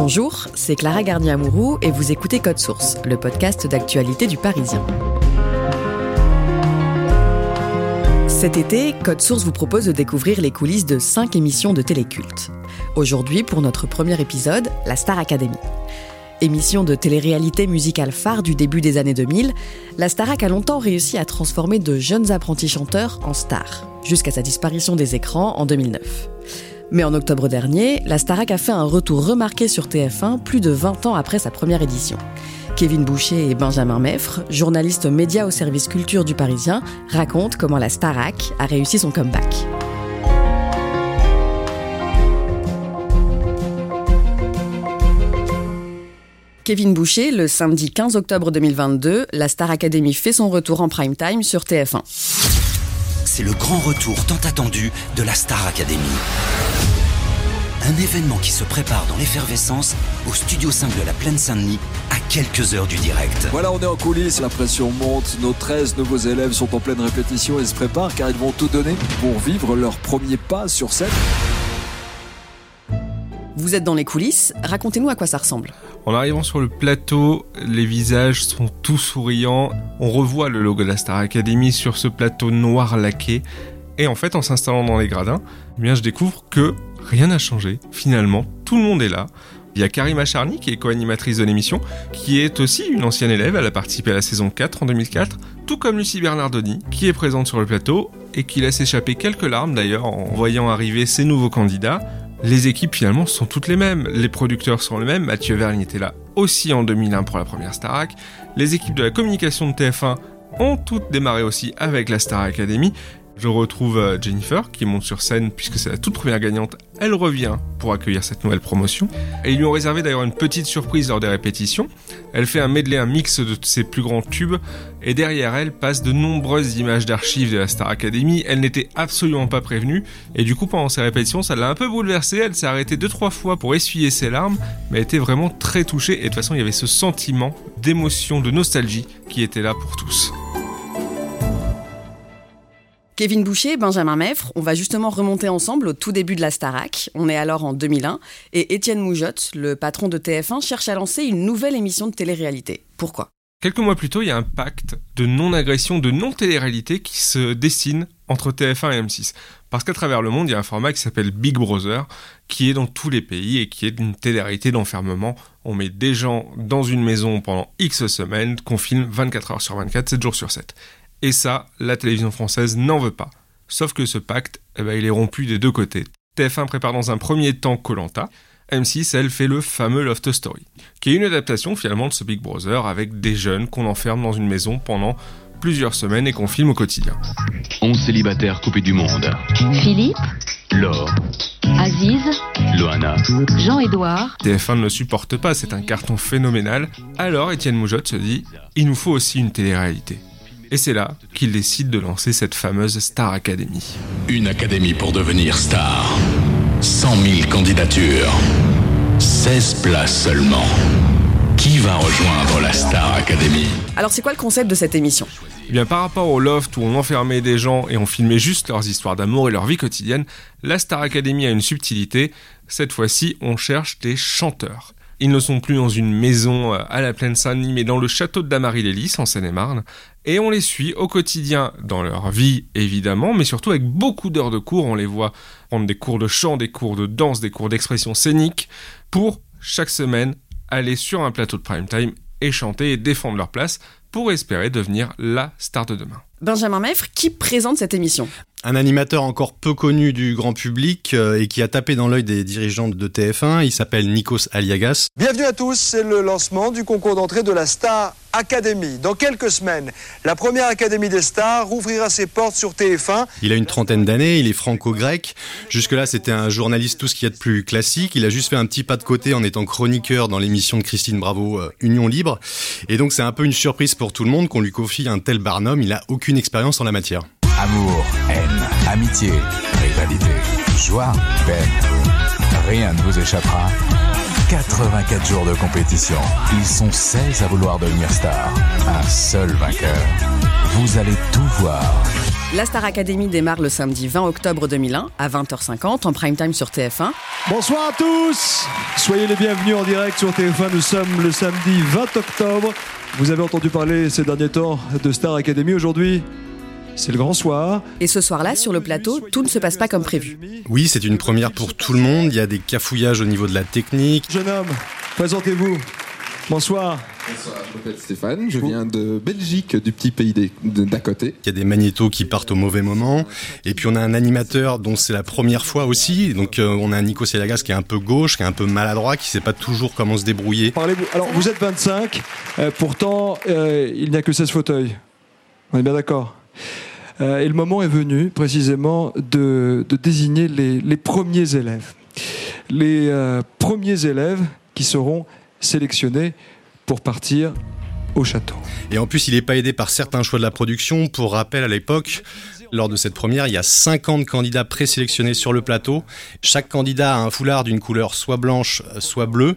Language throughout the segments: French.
Bonjour, c'est Clara Garnier-Amouroux et vous écoutez Code Source, le podcast d'actualité du Parisien. Cet été, Code Source vous propose de découvrir les coulisses de cinq émissions de téléculte. Aujourd'hui, pour notre premier épisode, la Star Academy. Émission de télé-réalité musicale phare du début des années 2000, la Starac a longtemps réussi à transformer de jeunes apprentis chanteurs en stars, jusqu'à sa disparition des écrans en 2009. Mais en octobre dernier, la Starac a fait un retour remarqué sur TF1 plus de 20 ans après sa première édition. Kevin Boucher et Benjamin Meffre, journalistes médias au service culture du Parisien, racontent comment la Starac a réussi son comeback. Kevin Boucher, le samedi 15 octobre 2022, la Star Academy fait son retour en prime time sur TF1. C'est le grand retour tant attendu de la Star Academy. Un événement qui se prépare dans l'effervescence au studio 5 de la Plaine Saint-Denis à quelques heures du direct. Voilà, on est en coulisses, la pression monte, nos 13 nouveaux élèves sont en pleine répétition et se préparent car ils vont tout donner pour vivre leur premier pas sur scène. Vous êtes dans les coulisses, racontez-nous à quoi ça ressemble. En arrivant sur le plateau, les visages sont tous souriants. On revoit le logo de la Star Academy sur ce plateau noir laqué. Et en fait, en s'installant dans les gradins, eh je découvre que rien n'a changé. Finalement, tout le monde est là. Il y a Karima Charny, qui est co-animatrice de l'émission, qui est aussi une ancienne élève. Elle a participé à la saison 4 en 2004, tout comme Lucie Bernardoni, qui est présente sur le plateau et qui laisse échapper quelques larmes d'ailleurs en voyant arriver ces nouveaux candidats. Les équipes finalement sont toutes les mêmes. Les producteurs sont les mêmes. Mathieu Vergne était là aussi en 2001 pour la première Starac. Les équipes de la communication de TF1 ont toutes démarré aussi avec la Star Academy. Je retrouve euh, Jennifer qui monte sur scène puisque c'est la toute première gagnante. Elle revient pour accueillir cette nouvelle promotion. Et ils lui ont réservé d'ailleurs une petite surprise lors des répétitions. Elle fait un medley, un mix de ses plus grands tubes. Et derrière elle passent de nombreuses images d'archives de la Star Academy. Elle n'était absolument pas prévenue. Et du coup, pendant ces répétitions, ça l'a un peu bouleversée. Elle s'est arrêtée deux, trois fois pour essuyer ses larmes. Mais elle était vraiment très touchée. Et de toute façon, il y avait ce sentiment d'émotion, de nostalgie qui était là pour tous. Kevin Boucher, Benjamin Meffre, on va justement remonter ensemble au tout début de la Starac. On est alors en 2001 et Étienne Moujotte, le patron de TF1, cherche à lancer une nouvelle émission de télé-réalité. Pourquoi? Quelques mois plus tôt, il y a un pacte de non-agression, de non-télé-réalité qui se dessine entre TF1 et M6. Parce qu'à travers le monde, il y a un format qui s'appelle Big Brother, qui est dans tous les pays et qui est une télé-réalité d'enfermement. On met des gens dans une maison pendant X semaines, qu'on filme 24 heures sur 24, 7 jours sur 7. Et ça, la télévision française n'en veut pas. Sauf que ce pacte, eh ben, il est rompu des deux côtés. TF1 prépare dans un premier temps Colanta. M6, elle, fait le fameux Loft Story, qui est une adaptation finalement de ce Big Brother avec des jeunes qu'on enferme dans une maison pendant plusieurs semaines et qu'on filme au quotidien. 11 célibataires coupés du monde. Philippe, Laure, Aziz, Loana, Jean-Édouard. TF1 ne le supporte pas, c'est un carton phénoménal. Alors Étienne Moujotte se dit, il nous faut aussi une télé-réalité. Et c'est là qu'il décide de lancer cette fameuse Star Academy. Une académie pour devenir star. 100 000 candidatures. 16 places seulement. Qui va rejoindre la Star Academy? Alors c'est quoi le concept de cette émission? Eh bien, par rapport au loft où on enfermait des gens et on filmait juste leurs histoires d'amour et leur vie quotidienne, la Star Academy a une subtilité. Cette fois-ci, on cherche des chanteurs. Ils ne sont plus dans une maison euh, à la plaine Saint-Denis, mais dans le château de Damary-les-Lys, en Seine-et-Marne. Et on les suit au quotidien dans leur vie, évidemment, mais surtout avec beaucoup d'heures de cours. On les voit prendre des cours de chant, des cours de danse, des cours d'expression scénique, pour chaque semaine aller sur un plateau de prime time et chanter et défendre leur place pour espérer devenir la star de demain. Benjamin Meffre, qui présente cette émission un animateur encore peu connu du grand public euh, et qui a tapé dans l'œil des dirigeants de TF1. Il s'appelle Nikos Aliagas. Bienvenue à tous, c'est le lancement du concours d'entrée de la Star Academy. Dans quelques semaines, la première Académie des stars rouvrira ses portes sur TF1. Il a une trentaine d'années, il est franco-grec. Jusque-là, c'était un journaliste tout ce qu'il y a de plus classique. Il a juste fait un petit pas de côté en étant chroniqueur dans l'émission de Christine Bravo, euh, Union Libre. Et donc, c'est un peu une surprise pour tout le monde qu'on lui confie un tel barnum. Il a aucune expérience en la matière. Amour, haine, amitié, rivalité, joie, peine. Rien ne vous échappera. 84 jours de compétition. Ils sont 16 à vouloir devenir star. Un seul vainqueur. Vous allez tout voir. La Star Academy démarre le samedi 20 octobre 2001 à 20h50 en prime time sur TF1. Bonsoir à tous Soyez les bienvenus en direct sur TF1. Nous sommes le samedi 20 octobre. Vous avez entendu parler ces derniers temps de Star Academy. Aujourd'hui, c'est le grand soir. Et ce soir-là, sur le plateau, tout ne se passe pas comme prévu. Oui, c'est une première pour tout le monde. Il y a des cafouillages au niveau de la technique. Jeune homme, présentez-vous. Bonsoir. Bonsoir, je m'appelle Stéphane, je viens de Belgique, du petit pays d'à côté. Il y a des magnétos qui partent au mauvais moment, et puis on a un animateur dont c'est la première fois aussi, donc euh, on a un Nico Selagas qui est un peu gauche, qui est un peu maladroit, qui sait pas toujours comment se débrouiller. Parlez-vous. Alors vous êtes 25, euh, pourtant euh, il n'y a que 16 fauteuils. On est bien d'accord euh, et le moment est venu précisément de, désigner les, premiers élèves. Les euh, premiers élèves qui seront sélectionnés pour partir au château. Et en plus, il n'est pas aidé par certains choix de la production. Pour rappel, à l'époque, lors de cette première, il y a 50 candidats présélectionnés sur le plateau. Chaque candidat a un foulard d'une couleur soit blanche, soit bleue.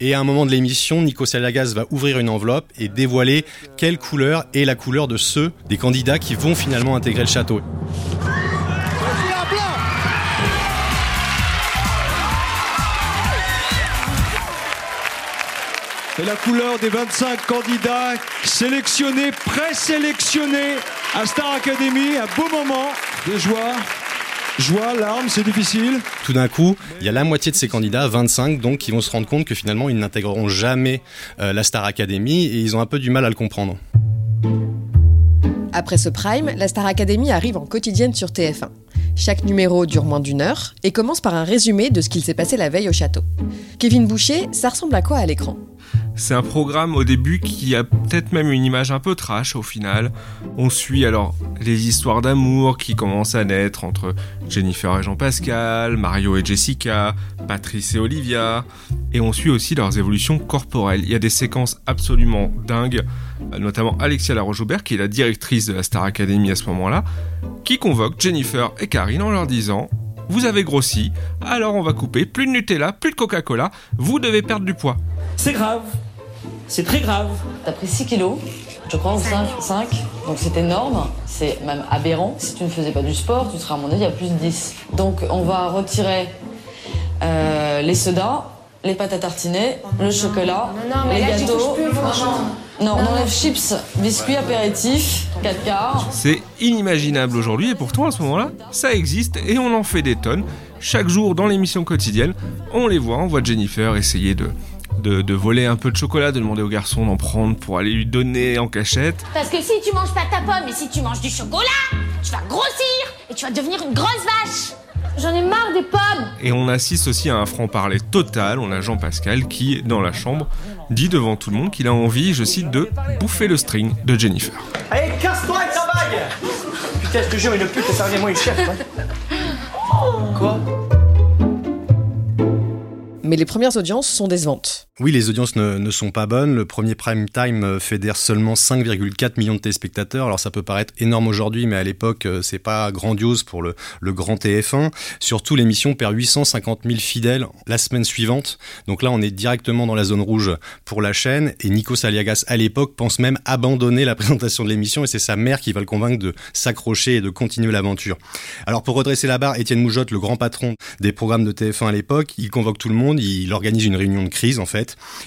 Et à un moment de l'émission, Nico Salagas va ouvrir une enveloppe et dévoiler quelle couleur est la couleur de ceux des candidats qui vont finalement intégrer le château. Et la couleur des 25 candidats sélectionnés, présélectionnés à Star Academy, un beau moment de joie. Joie, larmes, c'est difficile. Tout d'un coup, il y a la moitié de ces candidats, 25 donc, qui vont se rendre compte que finalement ils n'intégreront jamais euh, la Star Academy et ils ont un peu du mal à le comprendre. Après ce prime, la Star Academy arrive en quotidienne sur TF1. Chaque numéro dure moins d'une heure et commence par un résumé de ce qu'il s'est passé la veille au château. Kevin Boucher, ça ressemble à quoi à l'écran? C'est un programme au début qui a peut-être même une image un peu trash au final. On suit alors les histoires d'amour qui commencent à naître entre Jennifer et Jean-Pascal, Mario et Jessica, Patrice et Olivia, et on suit aussi leurs évolutions corporelles. Il y a des séquences absolument dingues, notamment Alexia Laroche-Aubert, qui est la directrice de la Star Academy à ce moment-là, qui convoque Jennifer et Karine en leur disant vous avez grossi, alors on va couper, plus de Nutella, plus de Coca-Cola, vous devez perdre du poids. C'est grave. C'est très grave. T'as pris 6 kilos, je crois, 5, 5. Donc c'est énorme, c'est même aberrant. Si tu ne faisais pas du sport, tu serais à mon avis à plus de 10. Donc on va retirer euh, les sodas, les pâtes à tartiner, le chocolat, les gâteaux. non, on enlève chips, biscuits, apéritifs, 4 quarts. C'est inimaginable aujourd'hui et pourtant à ce moment-là, ça existe et on en fait des tonnes. Chaque jour dans l'émission quotidienne, on les voit, on voit Jennifer essayer de de, voler un peu de chocolat, de demander au garçon d'en prendre pour aller lui donner en cachette. Parce que si tu manges pas ta pomme et si tu manges du chocolat, tu vas grossir et tu vas devenir une grosse vache. J'en ai marre des pommes Et on assiste aussi à un franc-parler total. On a Jean-Pascal qui, dans la chambre, dit devant tout le monde qu'il a envie, je cite, de bouffer le string de Jennifer. Allez, casse-toi avec ta bague Putain, je te jure, une pute, ça moi une chef. Quoi? Mais les premières audiences sont décevantes. Oui, les audiences ne, sont pas bonnes. Le premier prime time euh, fédère seulement 5,4 millions de téléspectateurs. Alors ça peut paraître énorme aujourd'hui, mais à l'époque, euh, c'est pas grandiose pour le, grand TF1. Surtout, l'émission perd 850 000 fidèles la semaine suivante. Donc là, on est directement dans la zone rouge pour la chaîne. Et Nico Saliagas, à l'époque, pense même abandonner la présentation de l'émission. Et c'est sa mère qui va le convaincre de s'accrocher et de continuer l'aventure. Alors pour redresser la barre, Étienne Moujotte, le grand patron des programmes de TF1 à l'époque, il convoque tout le monde il organise une réunion de crise en fait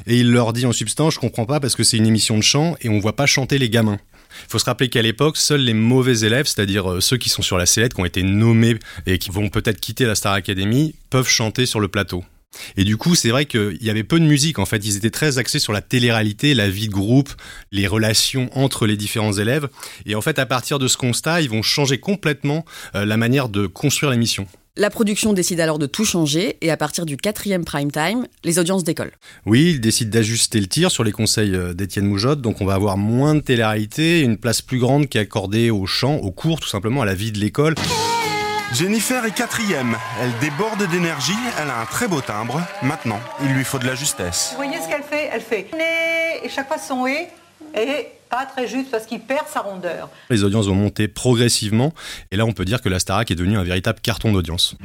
Et il leur dit en substance, je comprends pas parce que c'est une émission de chant et on voit pas chanter les gamins. Il faut se rappeler qu'à l'époque, seuls les mauvais élèves, c'est-à-dire euh, ceux qui sont sur la sellette, qui ont été nommés et qui vont peut-être quitter la Star Academy, peuvent chanter sur le plateau. Et du coup, c'est vrai qu'il y avait peu de musique en fait. Ils étaient très axés sur la télé-réalité, la vie de groupe, les relations entre les différents élèves. Et en fait, à partir de ce constat, ils vont changer complètement euh, la manière de construire l'émission. La production décide alors de tout changer et à partir du quatrième prime time, les audiences décollent. Oui, ils décident d'ajuster le tir sur les conseils euh, d'Étienne Moujotte, donc on va avoir moins de télé-réalité, une place plus grande qui est accordée au chant, au cours, tout simplement à la vie de l'école. Jennifer est quatrième. Elle déborde d'énergie, elle a un très beau timbre. Maintenant, il lui faut de la justesse. Vous voyez ce qu'elle fait? Elle fait et chaque fois son et est pas très juste parce qu'il perd sa rondeur. Les audiences vont monter progressivement et là on peut dire que la Starac est devenue un véritable carton d'audience.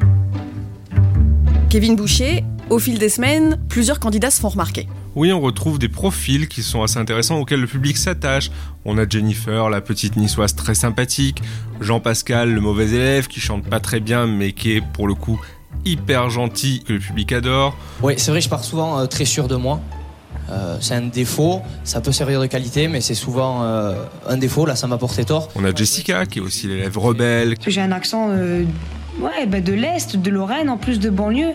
Kevin Boucher, au fil des semaines, plusieurs candidats se font remarquer. Oui, on retrouve des profils qui sont assez intéressants auxquels le public s'attache. On a Jennifer, la petite niçoise très sympathique, Jean-Pascal, le mauvais élève qui chante pas très bien mais qui est pour le coup hyper gentil que le public adore. Oui, c'est vrai, je pars souvent euh, très sûr de moi. Euh, c'est un défaut, ça peut servir de qualité, mais c'est souvent euh, un défaut. Là, ça m'a porté tort. On a Jessica qui est aussi l'élève rebelle. J'ai un accent euh, ouais, bah, de l'Est, de Lorraine, en plus de banlieue.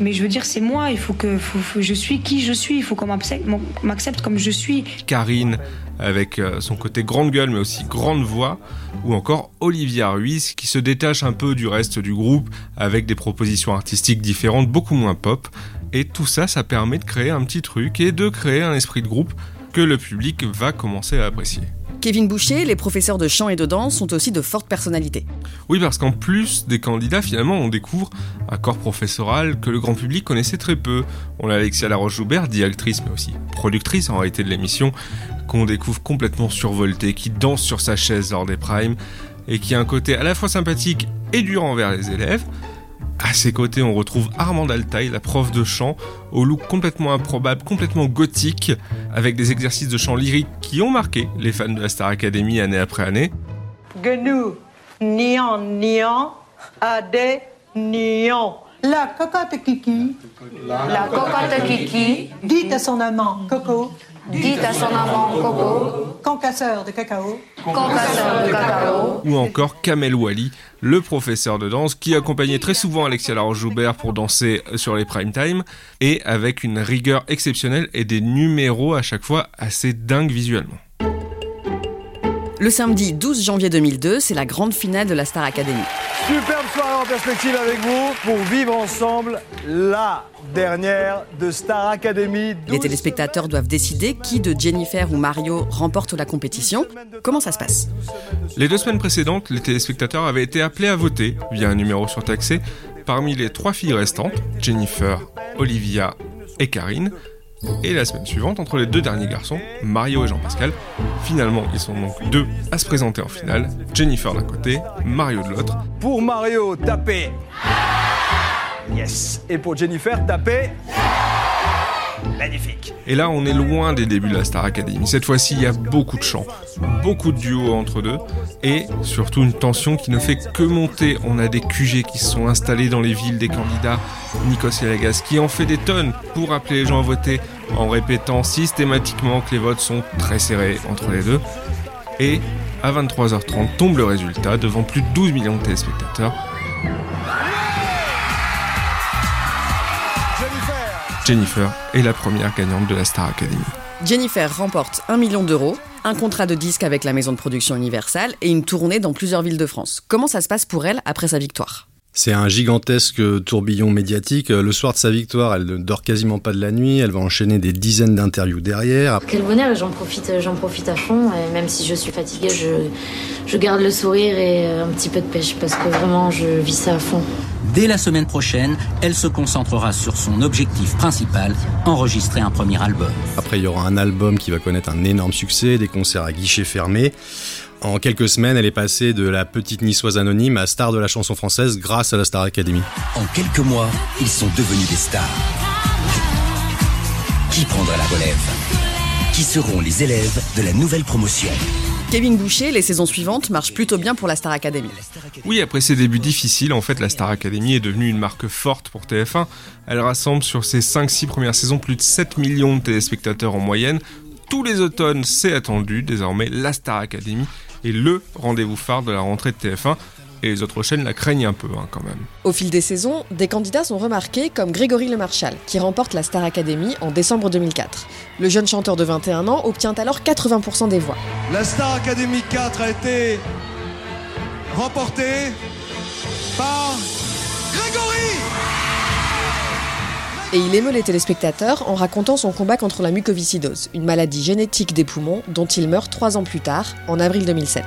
Mais je veux dire, c'est moi, il faut que faut- faut- je suis qui je suis, il faut qu'on m'accepte- comme je suis. Karine avec son côté grande gueule mais aussi grande voix, ou encore Olivia Ruiz qui se détache un peu du reste du groupe avec des propositions artistiques différentes, beaucoup moins pop. Et tout ça, ça permet de créer un petit truc et de créer un esprit de groupe que le public va commencer à apprécier. Kevin Boucher, les professeurs de chant et de danse sont aussi de fortes personnalités. Oui, parce qu'en plus des candidats, finalement, on découvre un corps professoral que le grand public connaissait très peu. On a Alexia Laroche-Joubert, directrice, mais aussi productrice en réalité de l'émission, qu'on découvre complètement survoltée, qui danse sur sa chaise lors des primes, et qui a un côté à la fois sympathique et dur envers les élèves. À ses côtés, on retrouve Armand Altaï, la prof de chant, au look complètement improbable, complètement gothique, avec des exercices de chant lyrique qui ont marqué les fans de la Star Academy année après année. Genou, nian, nian, adé, nian. La cocotte kiki. La cocotte kiki. Dites à son amant Coco. Dites à son amant Coco. Concasseur de cacao. Concasseur de cacao. ou encore Kamel Wally, le professeur de danse qui accompagnait très souvent Alexia Laroche-Joubert pour danser sur les prime time et avec une rigueur exceptionnelle et des numéros à chaque fois assez dingues visuellement. Le samedi 12 janvier 2002, c'est la grande finale de la Star Academy. Superbe soirée en perspective avec vous pour vivre ensemble la dernière de Star Academy. Les téléspectateurs doivent décider qui de Jennifer ou Mario remporte la compétition. Comment ça se passe? Les deux semaines précédentes, les téléspectateurs avaient été appelés à voter via un numéro surtaxé parmi les trois filles restantes, Jennifer, Olivia et Karine. Et la semaine suivante, entre les deux derniers garçons, Mario et Jean-Pascal, finalement ils sont donc deux à se présenter en finale, Jennifer d'un côté, Mario de l'autre. Pour Mario, tapez. Yes. Et pour Jennifer, tapez. Magnifique. Et là, on est loin des débuts de la Star Academy. Cette fois-ci, il y a beaucoup de chants, beaucoup de duos entre deux, et surtout une tension qui ne fait que monter. On a des QG qui se sont installés dans les villes des candidats, Nikos et Lagas, qui en fait des tonnes pour appeler les gens à voter, en répétant systématiquement que les votes sont très serrés entre les deux. Et à 23h30 tombe le résultat devant plus de 12 millions de téléspectateurs. Jennifer est la première gagnante de la Star Academy. Jennifer remporte 1 million d'euros, un contrat de disque avec la maison de production Universal et une tournée dans plusieurs villes de France. Comment ça se passe pour elle après sa victoire? C'est un gigantesque tourbillon médiatique. Le soir de sa victoire, elle ne dort quasiment pas de la nuit. Elle va enchaîner des dizaines d'interviews derrière. Quel bonheur, j'en profite, j'en profite à fond. Et même si je suis fatiguée, je, je garde le sourire et un petit peu de pêche parce que vraiment, je vis ça à fond. Dès la semaine prochaine, elle se concentrera sur son objectif principal, enregistrer un premier album. Après, il y aura un album qui va connaître un énorme succès, des concerts à guichet fermé. En quelques semaines, elle est passée de la petite niçoise anonyme à star de la chanson française grâce à la Star Academy. En quelques mois, ils sont devenus des stars. Qui prendra la relève? Qui seront les élèves de la nouvelle promotion? Kevin Boucher, les saisons suivantes marchent plutôt bien pour la Star Academy. Oui, après ses débuts difficiles, en fait, la Star Academy est devenue une marque forte pour TF1. Elle rassemble sur ses 5-6 premières saisons plus de 7 millions de téléspectateurs en moyenne. Tous les automnes, c'est attendu. Désormais, la Star Academy est le rendez-vous phare de la rentrée de TF1 et les autres chaînes la craignent un peu hein, quand même. Au fil des saisons, des candidats sont remarqués comme Grégory Le Marchal, qui remporte la Star Academy en décembre 2004. Le jeune chanteur de 21 ans obtient alors 80% des voix. La Star Academy 4 a été remportée par Grégory Et il émeut les téléspectateurs en racontant son combat contre la mucoviscidose, une maladie génétique des poumons dont il meurt trois ans plus tard, en avril 2007.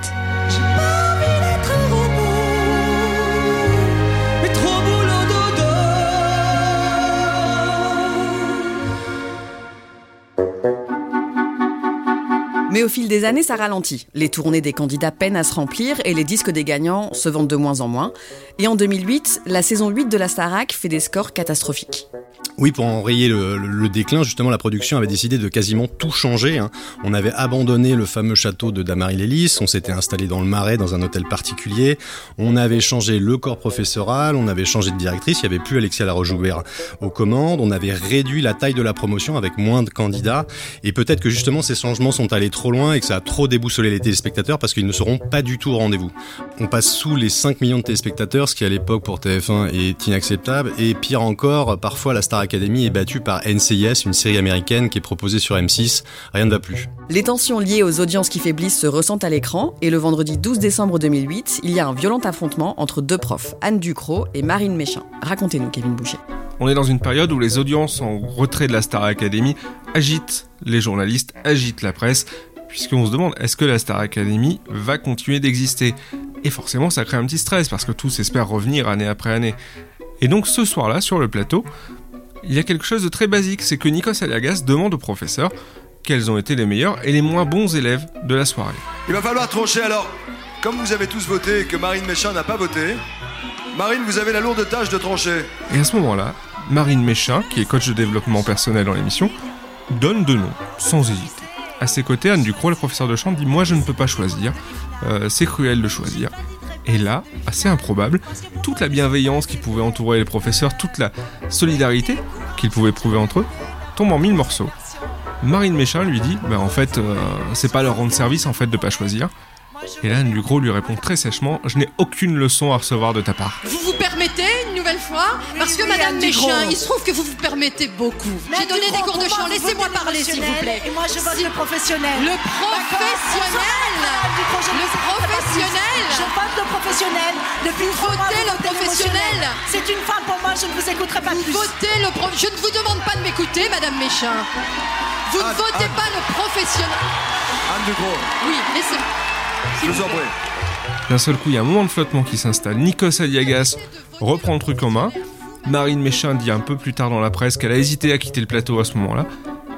Mais au fil des années, ça ralentit. Les tournées des candidats peinent à se remplir et les disques des gagnants se vendent de moins en moins. Et en 2008, la saison 8 de la Starac fait des scores catastrophiques. Oui, pour enrayer le, déclin, justement, la production avait décidé de quasiment tout changer. Hein. On avait abandonné le fameux château de Damary-Lélis, on s'était installé dans le Marais, dans un hôtel particulier, on avait changé le corps professoral, on avait changé de directrice, il n'y avait plus Alexia Laroche-Joubert aux commandes, on avait réduit la taille de la promotion avec moins de candidats, et peut-être que justement ces changements sont allés trop loin et que ça a trop déboussolé les téléspectateurs parce qu'ils ne seront pas du tout au rendez-vous. On passe sous les 5 millions de téléspectateurs, ce qui à l'époque pour TF1 est inacceptable, et pire encore, parfois la Star Academy est battue par NCIS, une série américaine qui est proposée sur M6. Rien ne va plus. Les tensions liées aux audiences qui faiblissent se ressentent à l'écran et le vendredi 12 décembre 2008, il y a un violent affrontement entre deux profs, Anne Ducrot et Marine Méchin. Racontez-nous, Kevin Boucher. On est dans une période où les audiences en retrait de la Star Academy agitent les journalistes, agitent la presse, puisqu'on se demande est-ce que la Star Academy va continuer d'exister? Et forcément, ça crée un petit stress parce que tous espèrent revenir année après année. Et donc ce soir-là, sur le plateau, il y a quelque chose de très basique, c'est que Nikos Aliagas demande aux professeurs quels ont été les meilleurs et les moins bons élèves de la soirée. Il va falloir trancher alors. Comme vous avez tous voté et que Marine Méchin n'a pas voté, Marine, vous avez la lourde tâche de trancher. Et à ce moment-là, Marine Méchin, qui est coach de développement personnel dans l'émission, donne deux noms, sans hésiter. À ses côtés, Anne Ducrot, le professeur de chant, dit Moi, je ne peux pas choisir. Euh, c'est cruel de choisir. Et là, assez improbable, toute la bienveillance qui pouvait entourer les professeurs, toute la solidarité qu'ils pouvaient prouver entre eux, tombe en mille morceaux. Marine Méchin lui dit bah en fait, euh, c'est pas leur rendre service en fait de pas choisir. Et là, Ducrot lui répond très sèchement Je n'ai aucune leçon à recevoir de ta part. Une fois Parce que Madame Méchin, il se trouve que vous vous permettez beaucoup. J'ai donné des cours de chant, laissez-moi parler s'il vous plaît. Et moi je vote le professionnel. Le professionnel Le professionnel Je vote le professionnel. Depuis Vous votez le professionnel C'est une femme pour moi, je ne vous écouterai pas plus. Votez le pro... Je ne vous demande pas de m'écouter, Madame Méchin. Vous ne votez pas le professionnel. Anne Ducrot. Oui, laissez Je vous en prie. D'un seul coup, il y a un moment de flottement qui s'installe. Nikos Aliagas reprend le truc en main. Marine Méchin dit un peu plus tard dans la presse qu'elle a hésité à quitter le plateau à ce moment-là.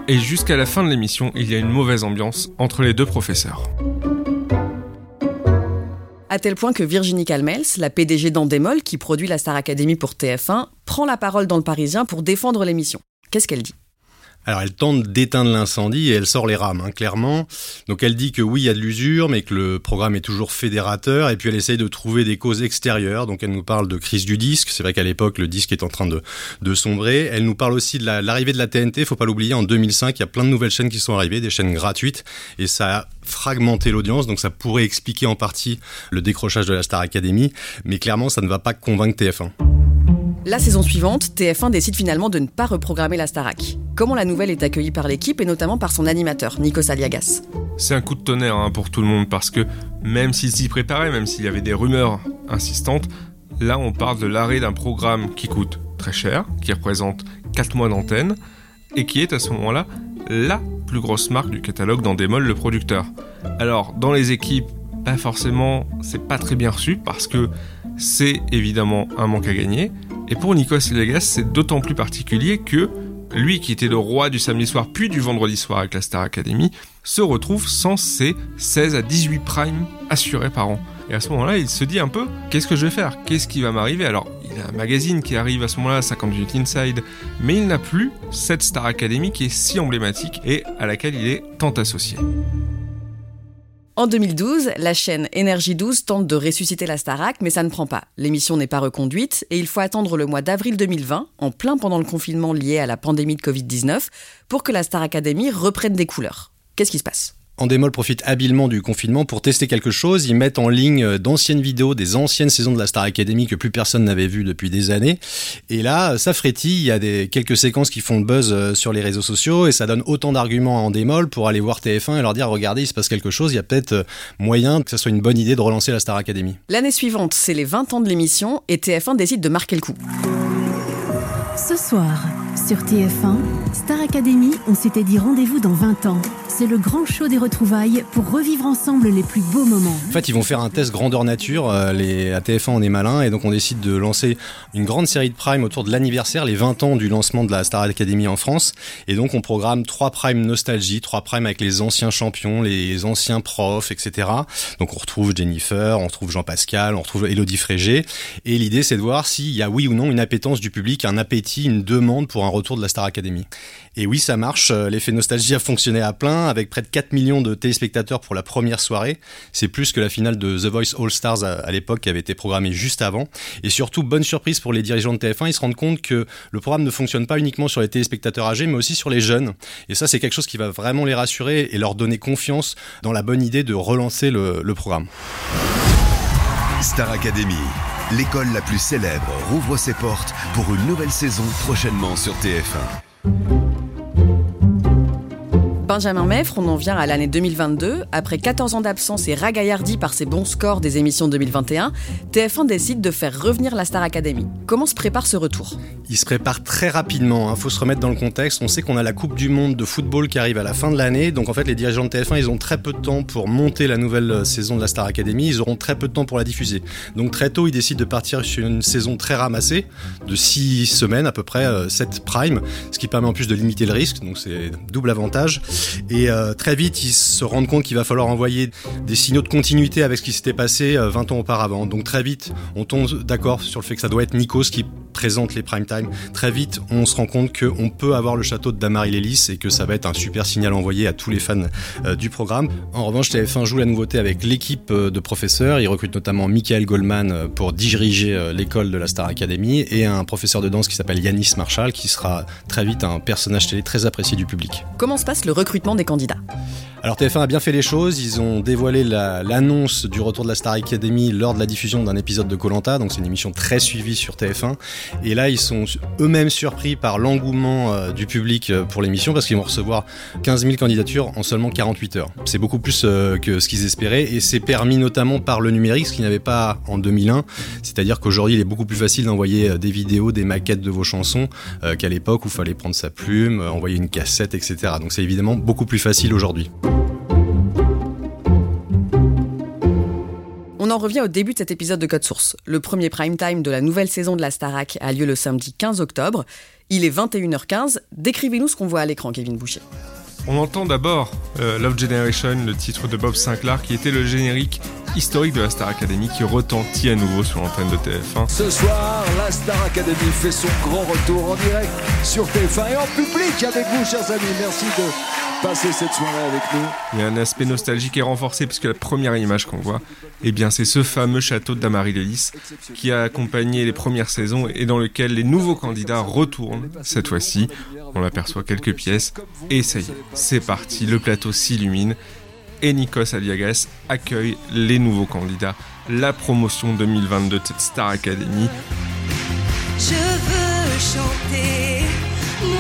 Et jusqu'à la fin de l'émission, il y a une mauvaise ambiance entre les deux professeurs. À tel point que Virginie Calmels, la PDG d'Andemol, qui produit la Star Academy pour TF1, prend la parole dans le Parisien pour défendre l'émission. Qu'est-ce qu'elle dit? Alors elle tente d'éteindre l'incendie et elle sort les rames, hein, clairement. Donc elle dit que oui, il y a de l'usure, mais que le programme est toujours fédérateur. Et puis elle essaye de trouver des causes extérieures. Donc elle nous parle de crise du disque. C'est vrai qu'à l'époque, le disque est en train de, de sombrer. Elle nous parle aussi de la- l'arrivée de la TNT. Faut pas l'oublier, en 2005, il y a plein de nouvelles chaînes qui sont arrivées, des chaînes gratuites. Et ça a fragmenté l'audience. Donc ça pourrait expliquer en partie le décrochage de la Star Academy. Mais clairement, ça ne va pas convaincre TF1. La saison suivante, TF1 décide finalement de ne pas reprogrammer la Starac. Comment la nouvelle est accueillie par l'équipe et notamment par son animateur, Nikos Aliagas? C'est un coup de tonnerre hein, pour tout le monde parce que même s'il s'y préparait, même s'il y avait des rumeurs insistantes, là on parle de l'arrêt d'un programme qui coûte très cher, qui représente 4 mois d'antenne et qui est à ce moment-là la plus grosse marque du catalogue d'Endemol, le producteur. Alors dans les équipes, pas forcément, c'est pas très bien reçu parce que c'est évidemment un manque à gagner. Et pour Nikos Aliagas, c'est d'autant plus particulier que lui qui était le roi du samedi soir puis du vendredi soir avec la Star Academy, se retrouve sans ses 16 à 18 primes assurés par an. Et à ce moment-là, il se dit un peu, qu'est-ce que je vais faire? Qu'est-ce qui va m'arriver? Alors, il a un magazine qui arrive à ce moment-là, 50 minutes inside, mais il n'a plus cette Star Academy qui est si emblématique et à laquelle il est tant associé. En 2012, la chaîne Énergie 12 tente de ressusciter la Starac, mais ça ne prend pas. L'émission n'est pas reconduite et il faut attendre le mois d'avril 2020, en plein pendant le confinement lié à la pandémie de Covid-19, pour que la Star Academy reprenne des couleurs. Qu'est-ce qui se passe? Endemol profite habilement du confinement pour tester quelque chose. Ils mettent en ligne euh, d'anciennes vidéos des anciennes saisons de la Star Academy que plus personne n'avait vues depuis des années. Et là, ça frétille. Il y a des, quelques séquences qui font le buzz euh, sur les réseaux sociaux et ça donne autant d'arguments à Endemol pour aller voir TF1 et leur dire regardez, il se passe quelque chose. Il y a peut-être euh, moyen que ce soit une bonne idée de relancer la Star Academy. L'année suivante, c'est les 20 ans de l'émission et TF1 décide de marquer le coup. Ce soir, sur TF1, Star Academy, on s'était dit rendez-vous dans 20 ans. C'est le grand show des retrouvailles pour revivre ensemble les plus beaux moments. En fait, ils vont faire un test grandeur nature. euh, Les, à TF1, on est malin et donc on décide de lancer une grande série de primes autour de l'anniversaire, les 20 ans du lancement de la Star Academy en France. Et donc on programme trois primes nostalgie, trois primes avec les anciens champions, les anciens profs, etc. Donc on retrouve Jennifer, on retrouve Jean-Pascal, on retrouve Elodie Frégé. Et l'idée, c'est de voir s'il y a oui ou non une appétence du public, un appétit, une demande pour un retour de la Star Academy. Et oui, ça marche. Euh, L'effet nostalgie a fonctionné à plein, avec près de 4 millions de téléspectateurs pour la première soirée. C'est plus que la finale de The Voice All Stars à, à l'époque, qui avait été programmée juste avant. Et surtout, bonne surprise pour les dirigeants de TF1, ils se rendent compte que le programme ne fonctionne pas uniquement sur les téléspectateurs âgés, mais aussi sur les jeunes. Et ça, c'est quelque chose qui va vraiment les rassurer et leur donner confiance dans la bonne idée de relancer le programme. Star Academy, l'école la plus célèbre, rouvre ses portes pour une nouvelle saison prochainement sur TF1. Benjamin Meffre, on en vient à l'année 2022. Après 14 ans d'absence et ragaillardi par ses bons scores des émissions 2021, TF1 décide de faire revenir la Star Academy. Comment se prépare ce retour? Il se prépare très rapidement, il faut se remettre dans le contexte. On sait qu'on a la Coupe du Monde de football qui arrive à la fin de l'année, donc en fait les dirigeants de TF1 ils ont très peu de temps pour monter la nouvelle euh, saison de la Star Academy, ils auront très peu de temps pour la diffuser. Donc très tôt ils décident de partir sur une saison très ramassée, de 6 semaines à peu près, 7 prime, ce qui permet en plus de limiter le risque, donc c'est double avantage. Et euh, très vite ils se rendent compte qu'il va falloir envoyer des signaux de continuité avec ce qui s'était passé euh, 20 ans auparavant. Donc très vite on tombe d'accord sur le fait que ça doit être Nikos qui présente les prime time. Très vite, on se rend compte qu'on peut avoir le château de Damary Lélis et que ça va être un super signal envoyé à tous les fans euh, du programme. En revanche, TF1 joue la nouveauté avec l'équipe euh, de professeurs. Ils recrutent notamment Michael Goldman euh, pour diriger l'école de la Star Academy et un professeur de danse qui s'appelle Yanis Marshall qui sera très vite un personnage télé très apprécié du public. Comment se passe le recrutement des candidats? Alors TF1 a bien fait les choses, ils ont dévoilé la- l'annonce du retour de la Star Academy lors de la diffusion d'un épisode de Colanta, donc c'est une émission très suivie sur TF1. Et là, ils sont eux-mêmes surpris par l'engouement euh, du public euh, pour l'émission parce qu'ils vont recevoir 15 000 candidatures en seulement 48 heures. C'est beaucoup plus euh, que ce qu'ils espéraient et c'est permis notamment par le numérique, ce qu'ils n'avaient pas en 2001. C'est-à-dire qu'aujourd'hui, il est beaucoup plus facile d'envoyer des vidéos, des maquettes de vos chansons qu'à l'époque où il fallait prendre sa plume, envoyer une cassette, etc. Donc c'est évidemment beaucoup plus facile aujourd'hui. En revient au début de cet épisode de Code Source. Le premier prime time de la nouvelle saison de la Starac a lieu le samedi 15 octobre. Il est 21h15. Décrivez-nous ce qu'on voit à l'écran, Kevin Boucher. On entend d'abord euh, Love Generation, le titre de Bob Sinclair, qui était le générique historique de la Star Academy, qui retentit à nouveau sur l'antenne de TF1. Ce soir, la Star Academy fait son grand retour en direct sur TF1 et en public avec vous, chers amis. Merci de passer cette soirée avec nous. Il y a un aspect nostalgique est renforcé puisque la première image qu'on voit, eh bien, c'est ce fameux château de Damary Lélis qui a accompagné les premières saisons et dans lequel les nouveaux candidats retournent. Cette fois-ci, on aperçoit quelques pièces et ça y est, c'est parti, le plateau s'illumine et Nikos Aliagas accueille les nouveaux candidats, la promotion 2022 de cette Star Academy. Je veux chanter, moi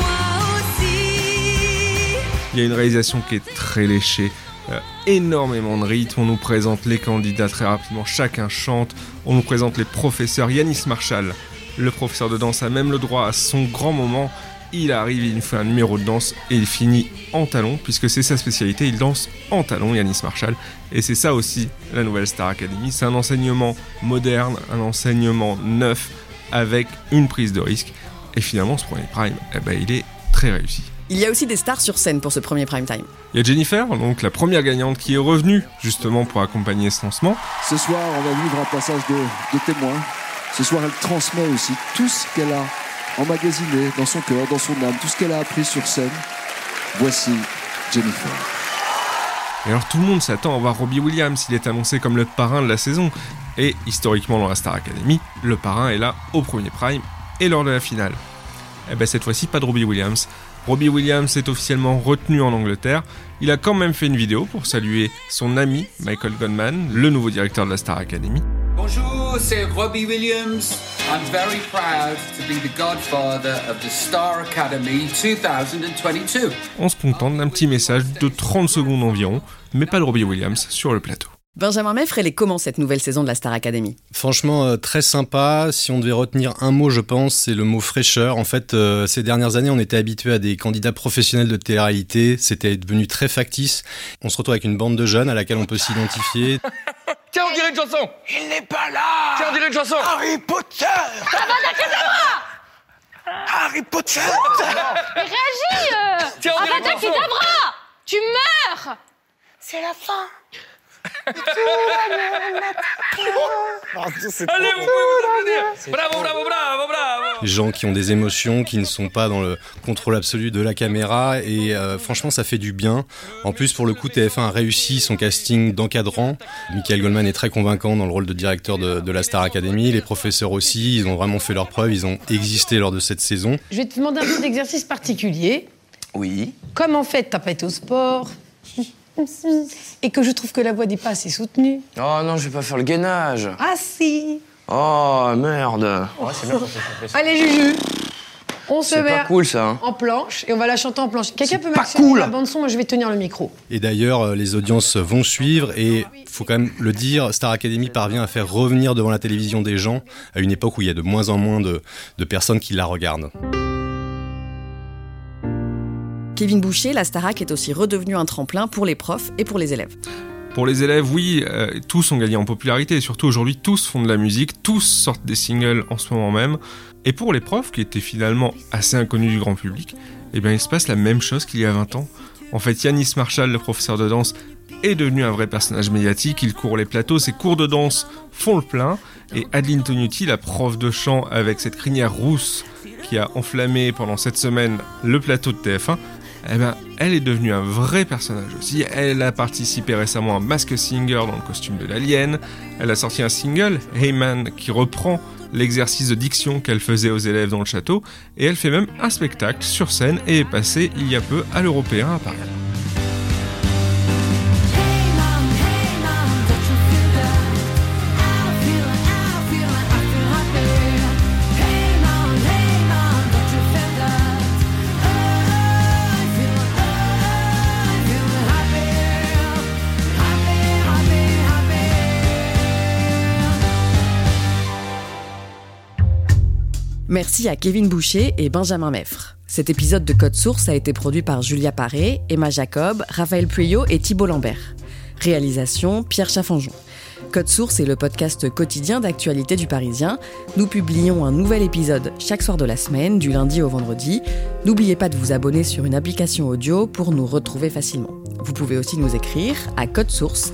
aussi. Il y a une réalisation qui est très léchée, euh, énormément de rythme. On nous présente les candidats très rapidement, chacun chante. On nous présente les professeurs. Yanis Marshall, le professeur de danse, a même le droit à son grand moment. Il arrive, il nous fait un numéro de danse et il finit en talon, puisque c'est sa spécialité. Il danse en talon, Yanis Marshall. Et c'est ça aussi la nouvelle Star Academy. C'est un enseignement moderne, un enseignement neuf, avec une prise de risque. Et finalement, ce premier prime, eh ben, il est très réussi. Il y a aussi des stars sur scène pour ce premier prime time. Il y a Jennifer, donc la première gagnante qui est revenue justement pour accompagner ce lancement. Ce soir, on va vivre un passage de, de témoin. Ce soir, elle transmet aussi tout ce qu'elle a emmagasiné dans son cœur, dans son âme, tout ce qu'elle a appris sur scène. Voici Jennifer. Et alors tout le monde s'attend à voir Robbie Williams, il est annoncé comme le parrain de la saison. Et historiquement dans la Star Academy, le parrain est là au premier prime et lors de la finale. Et ben cette fois-ci pas de Robbie Williams. Robbie Williams est officiellement retenu en Angleterre. Il a quand même fait une vidéo pour saluer son ami Michael Goldman, le nouveau directeur de la Star Academy. Bonjour, c'est Robbie Williams. I'm very proud to be the godfather of the Star Academy 2022. On se contente d'un petit message de 30 secondes environ, mais pas de Robbie Williams sur le plateau. Benjamin Meffre, elle est comment cette nouvelle saison de la Star Academy? Franchement, euh, très sympa. Si on devait retenir un mot, je pense, c'est le mot fraîcheur. En fait, euh, ces dernières années, on était habitué à des candidats professionnels de télé-réalité. C'était devenu très factice. On se retrouve avec une bande de jeunes à laquelle on peut s'identifier. Tiens, on dirait une chanson. Il n'est pas là. Tiens, on dirait une chanson. Harry Potter. Avada Kedavra Harry Potter. Mais réagis euh. Tiens, on dirait une Avada chanson. Kedavra Tu meurs. C'est la fin Allez, vous pouvez vous Bravo, bravo, bravo, bravo gens qui ont des émotions, qui ne sont pas dans le contrôle absolu de la caméra. Et euh, franchement, ça fait du bien. En plus, pour le coup, TF1 a réussi son casting d'encadrant. Michael Goldman est très convaincant dans le rôle de directeur de, de la Star Academy. Les professeurs aussi, ils ont vraiment fait leur preuve. Ils ont existé lors de cette saison. Je vais te demander un peu d'exercice particulier. Oui. Comme en fait, t'as pas été au sport. Et que je trouve que la voix n'est pas assez soutenue. Oh non, je vais pas faire le gainage. Ah si Oh merde. Allez, Juju On se C'est met pas cool ça. hein. en planche et on va la chanter en planche. Quelqu'un peut pas cool. la bande-son Moi, je vais tenir le micro. Et d'ailleurs, euh, les audiences vont suivre et faut quand même le dire, Star Academy parvient à faire revenir devant la télévision des gens à une époque où il y a de moins en moins de, de personnes qui la regardent. Kevin Boucher, la Starac est aussi redevenu un tremplin pour les profs et pour les élèves. Pour les élèves, oui, euh, tous ont gagné en popularité et surtout aujourd'hui, tous font de la musique, tous sortent des singles en ce moment même. Et pour les profs, qui étaient finalement assez inconnus du grand public, eh bien, il se passe la même chose qu'il y a 20 ans. En fait, Yanis Marshall, le professeur de danse, est devenu un vrai personnage médiatique. Il court les plateaux, ses cours de danse font le plein. Et Adeline Tognuti, la prof de chant avec cette crinière rousse qui a enflammé pendant cette semaine le plateau de TF1, eh ben, elle est devenue un vrai personnage aussi. Elle a participé récemment à Mask Singer dans le costume de l'alien. Elle a sorti un single, Hey Man, qui reprend l'exercice de diction qu'elle faisait aux élèves dans le château. Et elle fait même un spectacle sur scène et est passée il y a peu à l'Européen à Paris. Merci à Kevin Boucher et Benjamin Meffre. Cet épisode de Code Source a été produit par Julia Paré, Emma Jacob, Raphaël Pueyo et Thibault Lambert. Réalisation Pierre Chaffanjon. Code Source est le podcast quotidien d'actualité du Parisien. Nous publions un nouvel épisode chaque soir de la semaine, du lundi au vendredi. N'oubliez pas de vous abonner sur une application audio pour nous retrouver facilement. Vous pouvez aussi nous écrire à codesource